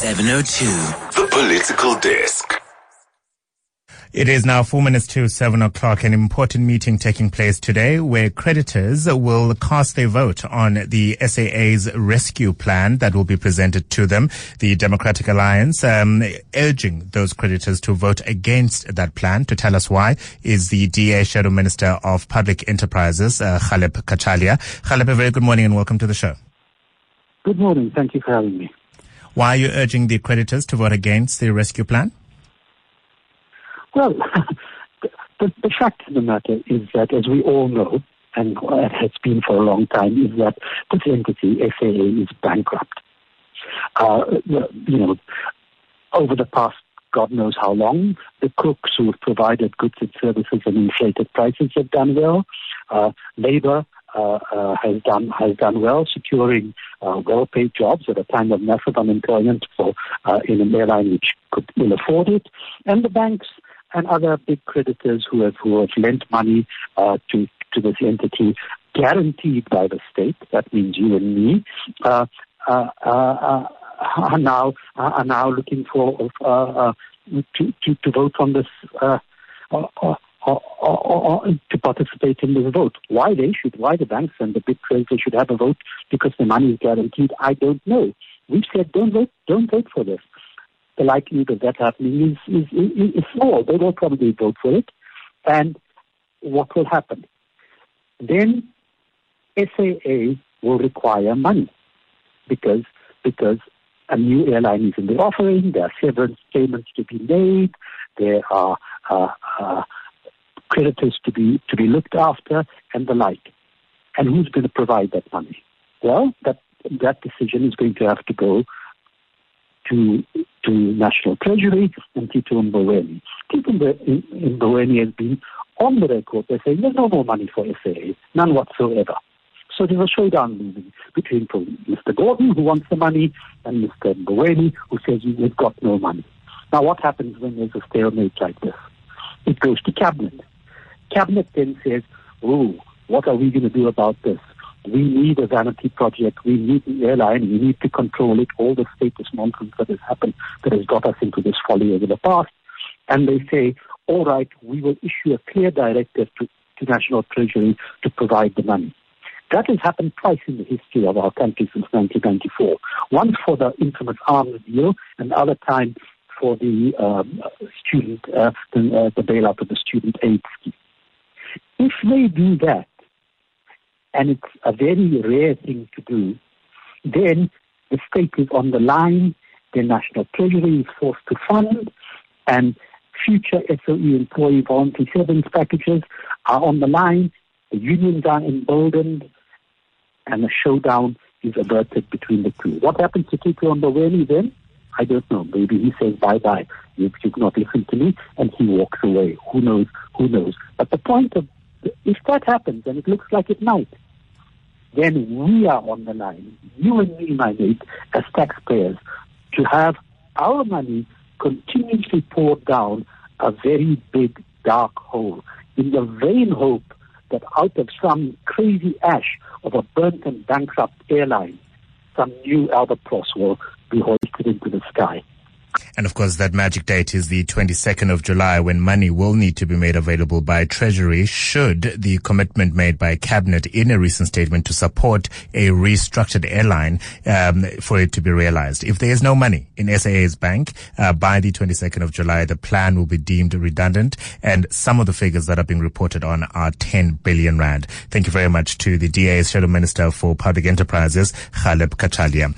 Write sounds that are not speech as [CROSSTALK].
702. The Political Desk. It is now four minutes to seven o'clock. An important meeting taking place today where creditors will cast their vote on the SAA's rescue plan that will be presented to them. The Democratic Alliance um, urging those creditors to vote against that plan. To tell us why is the DA Shadow Minister of Public Enterprises, uh, Ghaleb Cachalia. Ghaleb, a very good morning and welcome to the show. Good morning. Thank you for having me. Why are you urging the creditors to vote against the rescue plan? Well, [LAUGHS] the, the, fact of the matter is that, as we all know, and it has been for a long time, is that this entity, SAA, is bankrupt. Uh, you know, over the past God knows how long, the crooks who have provided goods and services and inflated prices have done well. Uh, labor uh, uh, has done has done well, securing uh, well-paid jobs at a time of massive unemployment for uh, in an airline which could ill afford it, and the banks and other big creditors who have who have lent money uh, to to this entity, guaranteed by the state. That means you and me. Uh, uh, uh, uh are now are now looking for uh, to, to to vote on this to participate in this vote. Why they should, why the banks and the big creditors should have a vote because the money is guaranteed, I don't know. We've said don't vote, don't vote for this the likelihood of that happening is, is, is, is small. They will probably vote for it. And what will happen? Then SAA will require money because, because a new airline is in the offering, there are severance payments to be made, there are uh, uh, creditors to be, to be looked after, and the like. And who's going to provide that money? Well, that, that decision is going to have to go to to National Treasury and Tito Mboweni. Tito Mboweni has been on the record by saying there's no more money for SAA, none whatsoever. So there's a showdown between Mr. Gordhan, who wants the money, and Mr. Mboweni, who says we've got no money. Now, what happens when there's a stalemate like this? It goes to Cabinet. Cabinet then says, oh, what are we going to do about this? we need a vanity project. We need the airline. We need to control it. All the status nonsense that has happened that has got us into this folly over the past. And they say, all right, we will issue a clear directive to, to National Treasury to provide the money. That has happened twice in the history of our country since 1994. Once for the infamous arms deal, and the other time for the um, student, uh, the, uh, the bailout of the student aid scheme. If they do that, and it's a very rare thing to do, then the state is on the line, the national treasury is forced to fund, and future SOE employee voluntary severance packages are on the line, the unions are emboldened, and a showdown is averted between the two. What happens to Tito Mboweni then? I don't know. Maybe he says bye bye. You, you not listen to me, and he walks away. Who knows? Who knows? But the point of if that happens, and it looks like it might, then we are on the line, you and me, my mate, as taxpayers, to have our money continuously poured down a very big dark hole in the vain hope that out of some crazy ash of a burnt and bankrupt airline, some new albatross will be hoisted into the sky. And of course, that magic date is the 22nd of July when money will need to be made available by Treasury should the commitment made by Cabinet in a recent statement to support a restructured airline um, for it to be realized. If there is no money in SAA's bank uh, by the 22nd of July, the plan will be deemed redundant and some of the figures that are being reported on are 10 billion rand. Thank you very much to the DA's Shadow Minister for Public Enterprises, Ghaleb Cachalia.